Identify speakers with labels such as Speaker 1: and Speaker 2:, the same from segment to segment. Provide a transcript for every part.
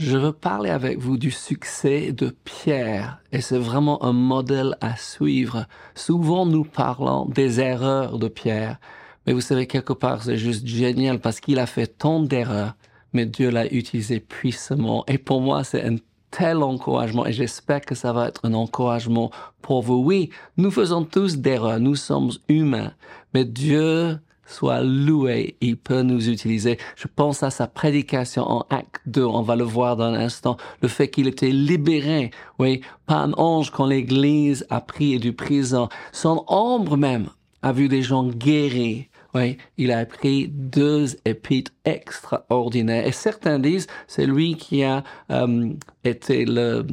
Speaker 1: je veux parler avec vous du succès de Pierre et c'est vraiment un modèle à suivre. Souvent nous parlons des erreurs de Pierre, mais vous savez quelque part c'est juste génial parce qu'il a fait tant d'erreurs, mais Dieu l'a utilisé puissamment et pour moi c'est un tel encouragement et j'espère que ça va être un encouragement pour vous. Oui, nous faisons tous d'erreurs, nous sommes humains, mais Dieu soit loué, il peut nous utiliser. Je pense à sa prédication en acte 2, on va le voir dans un instant, le fait qu'il était libéré, oui, par un ange quand l'église a pris du prison. Son ombre même a vu des gens guéris. Oui, il a pris deux épîtres extraordinaires. Et certains disent, c'est lui qui a euh, été le,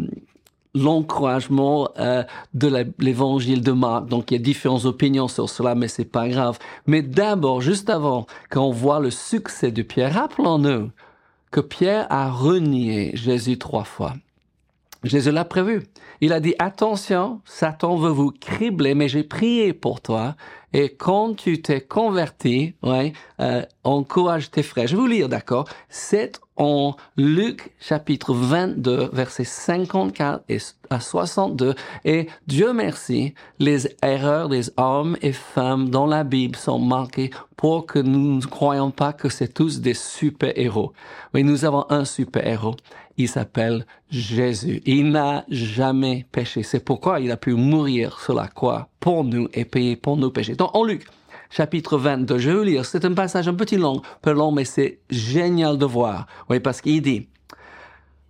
Speaker 1: l'encouragement euh, de l'évangile de Marc. Donc il y a différentes opinions sur cela, mais c'est pas grave. Mais d'abord, juste avant qu'on voit le succès de Pierre, rappelons-nous que Pierre a renié Jésus trois fois. Jésus l'a prévu. Il a dit, attention, Satan veut vous cribler, mais j'ai prié pour toi. Et quand tu t'es converti, ouais, euh, encourage tes frères. Je vais vous lire, d'accord? En Luc chapitre 22, versets 54 et à 62. Et Dieu merci, les erreurs des hommes et femmes dans la Bible sont marquées pour que nous ne croyons pas que c'est tous des super-héros. Mais nous avons un super-héros. Il s'appelle Jésus. Il n'a jamais péché. C'est pourquoi il a pu mourir sur la croix pour nous et payer pour nos péchés. Donc, en Luc, chapitre 22. Je vais vous lire. C'est un passage un petit long, peu long, mais c'est génial de voir. Oui, parce qu'il dit,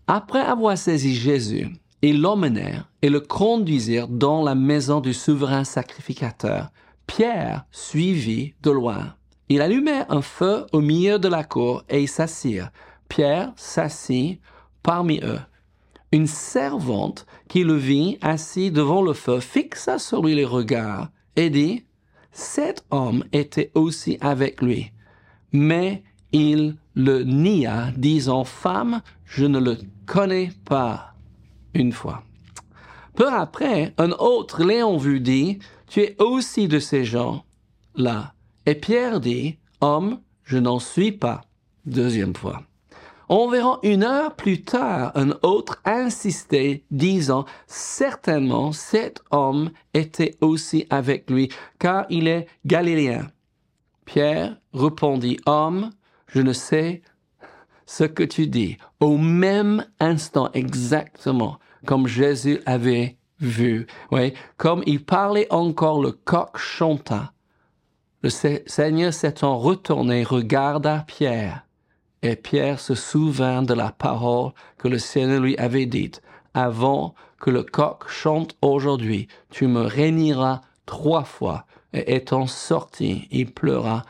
Speaker 1: après avoir saisi Jésus, ils l'emmenèrent et le conduisirent dans la maison du souverain sacrificateur. Pierre suivit de loin. Il allumait un feu au milieu de la cour et ils s'assirent. Pierre s'assit parmi eux. Une servante qui le vit assis devant le feu fixa sur lui les regards et dit, cet homme était aussi avec lui. Mais il le nia, disant, Femme, je ne le connais pas une fois. Peu après, un autre l'ayant vu dit, Tu es aussi de ces gens-là. Et Pierre dit, Homme, je n'en suis pas. Deuxième fois. Environ une heure plus tard, un autre insistait, disant, certainement cet homme était aussi avec lui, car il est galiléen. Pierre répondit, homme, je ne sais ce que tu dis. Au même instant, exactement, comme Jésus avait vu, oui, comme il parlait encore, le coq chanta. Le Seigneur s'étant retourné, regarda Pierre et Pierre se souvint de la parole que le Seigneur lui avait dite. Avant que le coq chante aujourd'hui, tu me réuniras trois fois. Et étant sorti, il pleura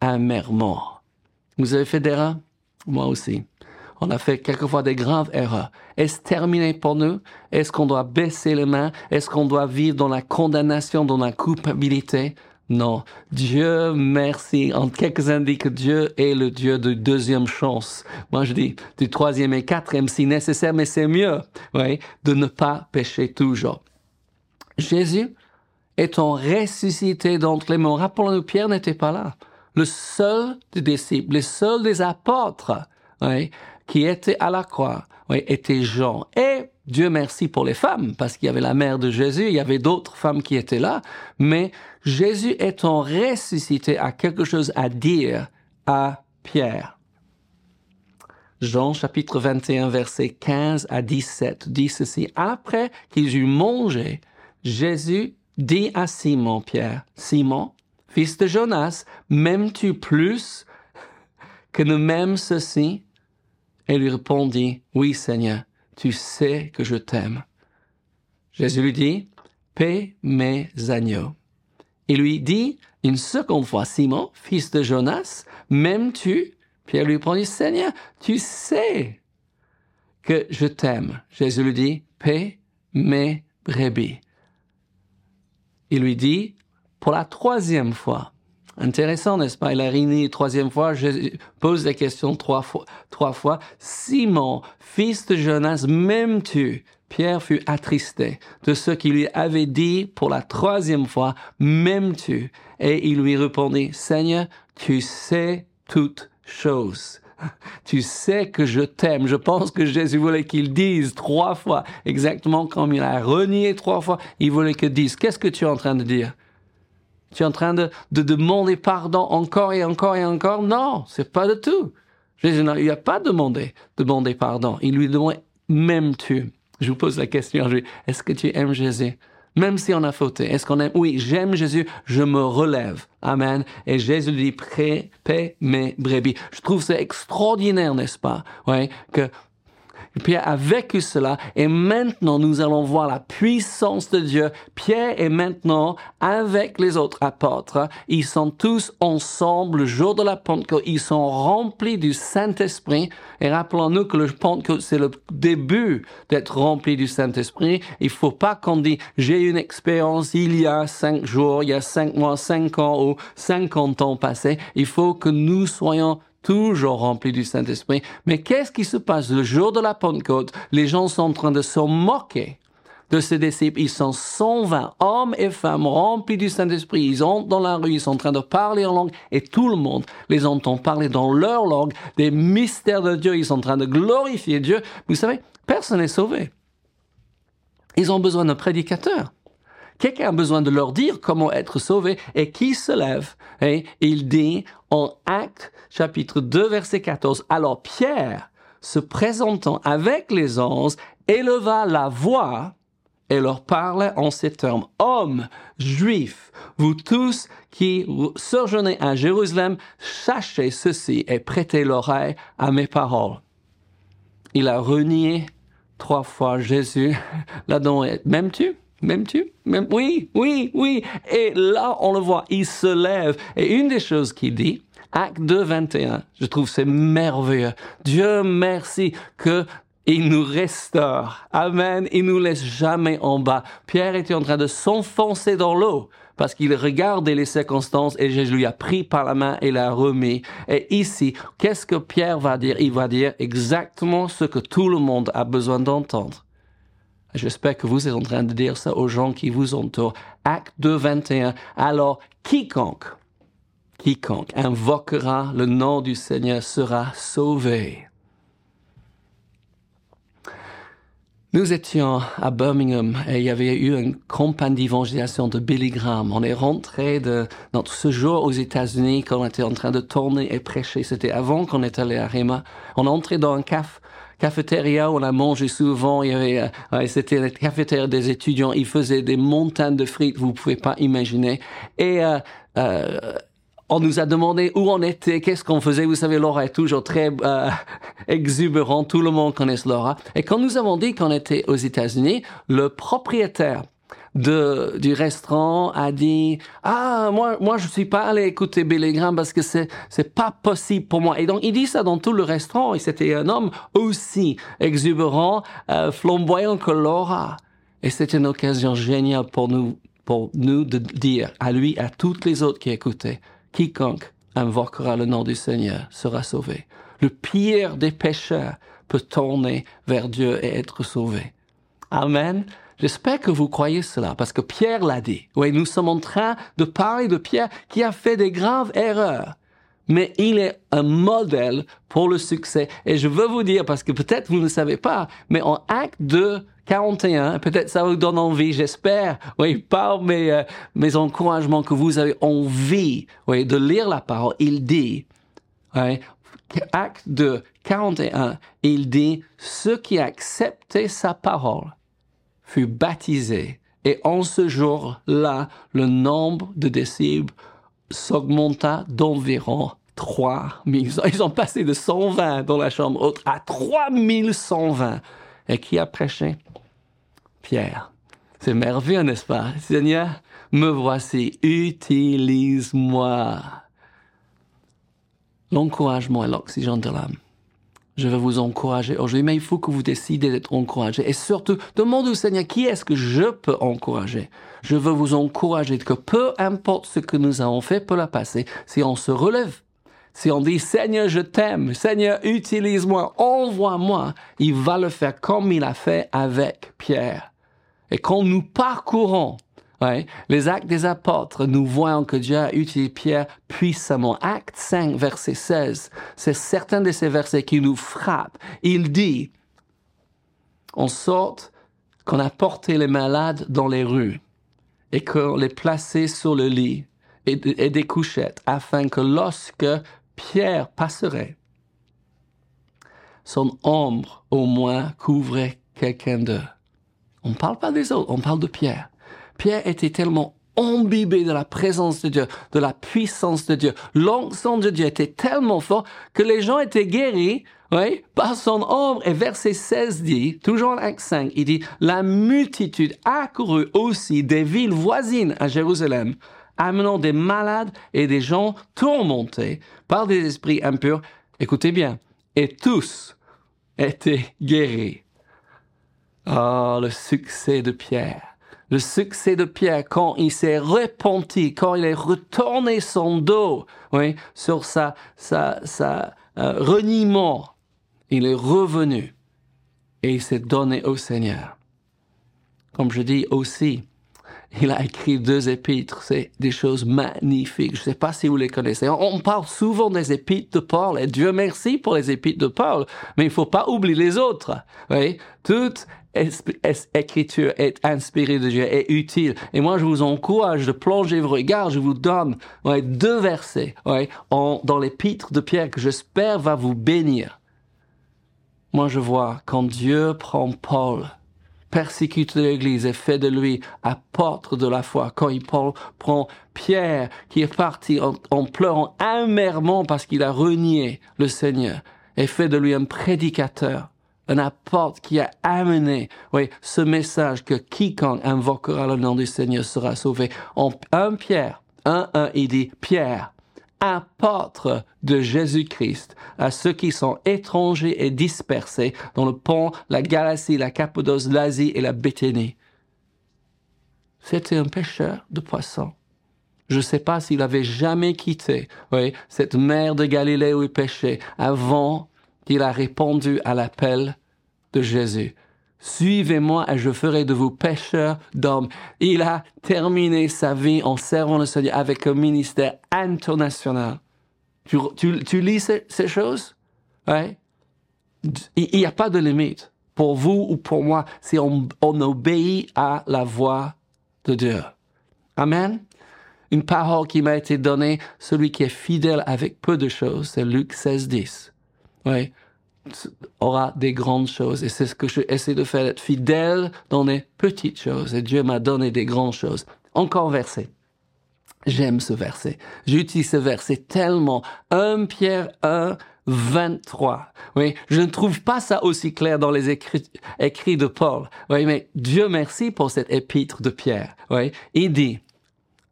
Speaker 1: amèrement. Vous avez fait des erreurs? Moi aussi. On a fait quelquefois des graves erreurs. Est-ce terminé pour nous? Est-ce qu'on doit baisser les mains? Est-ce qu'on doit vivre dans la condamnation, dans la culpabilité? Non, Dieu merci. En quelques-uns Dieu est le Dieu de deuxième chance. Moi, je dis du troisième et quatrième si nécessaire, mais c'est mieux, oui, de ne pas pécher toujours. Jésus étant ressuscité d'entre les morts, rappelons-nous, Pierre n'était pas là. Le seul des disciples, le seul des apôtres, oui, qui était à la croix, oui, était Jean. Et Dieu merci pour les femmes, parce qu'il y avait la mère de Jésus, il y avait d'autres femmes qui étaient là, mais Jésus étant ressuscité a quelque chose à dire à Pierre. Jean chapitre 21 verset 15 à 17 dit ceci. Après qu'ils eurent mangé, Jésus dit à Simon Pierre, Simon, fils de Jonas, m'aimes-tu plus que ne m'aime ceci? Et lui répondit, oui Seigneur, tu sais que je t'aime. Jésus lui dit, paie mes agneaux. Il lui dit une seconde fois, Simon, fils de Jonas, m'aimes-tu Pierre lui répondit, Seigneur, tu sais que je t'aime. Jésus lui dit, paie mes brebis. Il lui dit, pour la troisième fois, Intéressant, n'est-ce pas? Il a réuni troisième fois, je pose la question trois fois, trois fois. Simon, fils de Jonas, m'aimes-tu? Pierre fut attristé de ce qu'il lui avait dit pour la troisième fois, m'aimes-tu? Et il lui répondit, Seigneur, tu sais toutes choses. tu sais que je t'aime. Je pense que Jésus voulait qu'il dise trois fois, exactement comme il a renié trois fois, il voulait qu'il dise. Qu'est-ce que tu es en train de dire? Tu es en train de, de demander pardon encore et encore et encore? Non, c'est pas de tout. Jésus il n'a pas demandé, demandé pardon. Il lui demandait, m'aimes-tu? Je vous pose la question, est-ce que tu aimes Jésus? Même si on a fauté, est-ce qu'on aime? Oui, j'aime Jésus, je me relève. Amen. Et Jésus dit, pré, paix mes brebis. Je trouve ça extraordinaire, n'est-ce pas? Oui, Pierre a vécu cela et maintenant nous allons voir la puissance de Dieu. Pierre est maintenant avec les autres apôtres. Ils sont tous ensemble le jour de la Pentecôte. Ils sont remplis du Saint-Esprit. Et rappelons-nous que le Pentecôte, c'est le début d'être rempli du Saint-Esprit. Il faut pas qu'on dise j'ai une expérience il y a cinq jours, il y a cinq mois, cinq ans ou cinquante ans passés. Il faut que nous soyons toujours rempli du Saint-Esprit. Mais qu'est-ce qui se passe le jour de la Pentecôte? Les gens sont en train de se moquer de ses disciples. Ils sont 120 hommes et femmes remplis du Saint-Esprit. Ils entrent dans la rue, ils sont en train de parler en langue et tout le monde les entend parler dans leur langue des mystères de Dieu. Ils sont en train de glorifier Dieu. Vous savez, personne n'est sauvé. Ils ont besoin d'un prédicateur. Quelqu'un a besoin de leur dire comment être sauvé et qui se lève. Et il dit en Acte chapitre 2 verset 14, alors Pierre, se présentant avec les anges, éleva la voix et leur parlait en ces termes. Hommes juifs, vous tous qui séjournez à Jérusalem, sachez ceci et prêtez l'oreille à mes paroles. Il a renié trois fois Jésus. Là-dedans, m'aimes-tu? M'aimes-tu? Oui, oui, oui. Et là, on le voit, il se lève. Et une des choses qu'il dit, Acte 2, 21, je trouve c'est merveilleux. Dieu merci que il nous restaure. Amen. Il nous laisse jamais en bas. Pierre était en train de s'enfoncer dans l'eau parce qu'il regardait les circonstances et Jésus lui a pris par la main et l'a remis. Et ici, qu'est-ce que Pierre va dire? Il va dire exactement ce que tout le monde a besoin d'entendre. J'espère que vous êtes en train de dire ça aux gens qui vous entourent. Acte 2, 21. Alors, quiconque, quiconque invoquera le nom du Seigneur sera sauvé. Nous étions à Birmingham et il y avait eu une campagne d'évangélisation de Billy Graham. On est rentré de notre séjour aux États-Unis quand on était en train de tourner et prêcher. C'était avant qu'on est allé à Rima. On est entré dans un café cafétéria on a mangé souvent. Il y avait, euh, c'était la cafétéria des étudiants. Ils faisaient des montagnes de frites, vous pouvez pas imaginer. Et euh, euh, on nous a demandé où on était, qu'est-ce qu'on faisait. Vous savez, Laura est toujours très euh. Tout le monde connaît Laura. Et quand nous avons dit qu'on était aux États-Unis, le propriétaire de, du restaurant a dit ah moi moi je suis pas allé écouter Billy Graham parce que c'est c'est pas possible pour moi. Et donc il dit ça dans tout le restaurant et c'était un homme aussi exubérant euh, flamboyant que Laura. Et c'était une occasion géniale pour nous pour nous de dire à lui à toutes les autres qui écoutaient quiconque invoquera le nom du Seigneur sera sauvé. Le pire des pécheurs peut tourner vers Dieu et être sauvé. Amen. J'espère que vous croyez cela, parce que Pierre l'a dit. Oui, nous sommes en train de parler de Pierre qui a fait des graves erreurs. Mais il est un modèle pour le succès. Et je veux vous dire, parce que peut-être vous ne savez pas, mais en acte 2, 41, peut-être ça vous donne envie, j'espère, oui, par mes, euh, mes encouragements que vous avez envie, oui, de lire la parole, il dit, oui, acte 2, 41, il dit, ceux qui acceptaient sa parole, fut baptisé. Et en ce jour-là, le nombre de disciples s'augmenta d'environ 3000. Ils ont passé de 120 dans la chambre haute à 3120. Et qui a prêché? Pierre. C'est merveilleux, n'est-ce pas? Seigneur, me voici, utilise-moi. L'encouragement est l'oxygène de l'âme je vais vous encourager aujourd'hui, mais il faut que vous décidez d'être encouragé. Et surtout, demandez au Seigneur, qui est-ce que je peux encourager? Je veux vous encourager que peu importe ce que nous avons fait pour la passé, si on se relève, si on dit, Seigneur, je t'aime, Seigneur, utilise-moi, envoie-moi, il va le faire comme il a fait avec Pierre. Et quand nous parcourons Les actes des apôtres, nous voyons que Dieu a utilisé Pierre puissamment. Acte 5, verset 16, c'est certains de ces versets qui nous frappent. Il dit, on sorte qu'on a porté les malades dans les rues et qu'on les plaçait sur le lit et, des couchettes afin que lorsque Pierre passerait, son ombre au moins couvrait quelqu'un d'eux. On ne parle pas des autres, on parle de Pierre. Pierre était tellement imbibé de la présence de Dieu, de la puissance de Dieu. L'onction de Dieu était tellement fort que les gens étaient guéris oui, par son ombre. Et verset 16 dit, toujours en acte 5, il dit, la multitude accourut aussi des villes voisines à Jérusalem, amenant des malades et des gens tourmentés par des esprits impurs. Écoutez bien, et tous étaient guéris. Oh, le succès de Pierre le succès de Pierre quand il s'est repenti, quand il est retourné son dos, oui, sur sa, sa, sa euh, reniement, il est revenu et il s'est donné au Seigneur. Comme je dis aussi, il a écrit deux épîtres, c'est des choses magnifiques. Je ne sais pas si vous les connaissez. On parle souvent des épîtres de Paul, et Dieu merci pour les épîtres de Paul, mais il ne faut pas oublier les autres. Oui, toute écriture est inspirée de Dieu, est utile. Et moi, je vous encourage de plonger vos regards. Je vous donne deux versets dans l'épître de Pierre que j'espère va vous bénir. Moi, je vois quand Dieu prend Paul persécute l'Église et fait de lui apôtre de la foi. Quand il prend Pierre, qui est parti en, pleurant amèrement parce qu'il a renié le Seigneur, et fait de lui un prédicateur, un apôtre qui a amené, oui, ce message que quiconque invoquera le nom du Seigneur sera sauvé. En un Pierre, un, un, il dit, Pierre, apôtre de Jésus-Christ à ceux qui sont étrangers et dispersés dans le pont, la Galatie, la Cappadoce, l'Asie et la Béthénie. C'était un pêcheur de poissons. Je ne sais pas s'il avait jamais quitté cette mer de Galilée où il pêchait avant qu'il a répondu à l'appel de Jésus. Suivez-moi et je ferai de vous pêcheurs d'hommes. Il a terminé sa vie en servant le Seigneur avec un ministère international. Tu, lis ces, choses? Ouais? Il n'y a pas de limite. Pour vous ou pour moi, si on, on obéit à la voix de Dieu. Amen. Une parole qui m'a été donnée, celui qui est fidèle avec peu de choses, c'est Luc 16, 10. Oui aura des grandes choses. Et c'est ce que j'essaie de faire, être fidèle dans les petites choses. Et Dieu m'a donné des grandes choses. Encore verset. J'aime ce verset. J'utilise ce verset tellement. 1 Pierre 1, 23. Oui, je ne trouve pas ça aussi clair dans les écrits, écrits de Paul. Oui, mais Dieu merci pour cette épître de Pierre. Oui, il dit,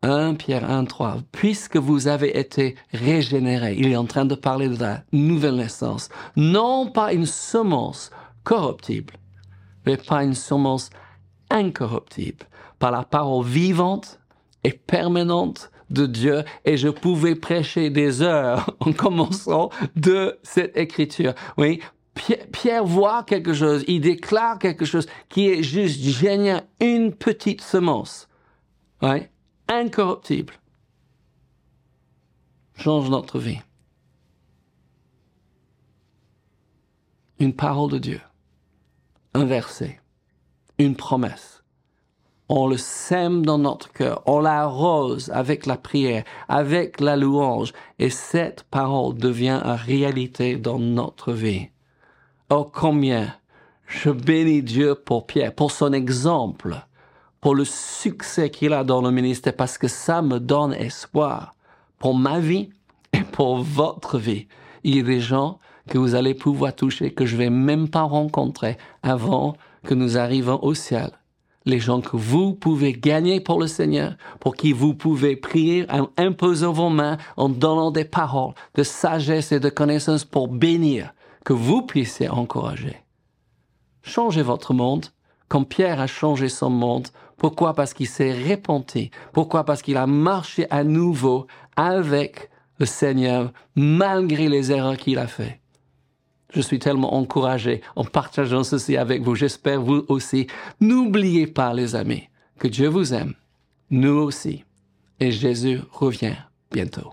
Speaker 1: 1 Pierre 1, 3. Puisque vous avez été régénérés, il est en train de parler de la nouvelle naissance. Non pas une semence corruptible, mais pas une semence incorruptible, par la parole vivante et permanente de Dieu et je pouvais prêcher des heures en commençant de cette écriture. Oui, Pierre, voit quelque chose, il déclare quelque chose qui est juste génial, une petite semence. Oui, incorruptible change notre vie. Une parole de Dieu, un verset, une promesse. On le sème dans notre cœur, on l'arrose avec la prière, avec la louange, et cette parole devient une réalité dans notre vie. Oh combien je bénis Dieu pour Pierre, pour son exemple pour le succès qu'il a dans le ministère parce que ça me donne espoir pour ma vie et pour votre vie. Il y a des gens que vous allez pouvoir toucher que je vais même pas rencontrer avant que nous arrivions au ciel. Les gens que vous pouvez gagner pour le Seigneur, pour qui vous pouvez prier en imposant vos mains, en donnant des paroles de sagesse et de connaissance pour bénir, que vous puissiez encourager. Changez votre monde comme Pierre a changé son monde pourquoi Parce qu'il s'est repenti. Pourquoi Parce qu'il a marché à nouveau avec le Seigneur malgré les erreurs qu'il a fait. Je suis tellement encouragé en partageant ceci avec vous. J'espère vous aussi. N'oubliez pas, les amis, que Dieu vous aime Nous aussi. Et Jésus revient bientôt.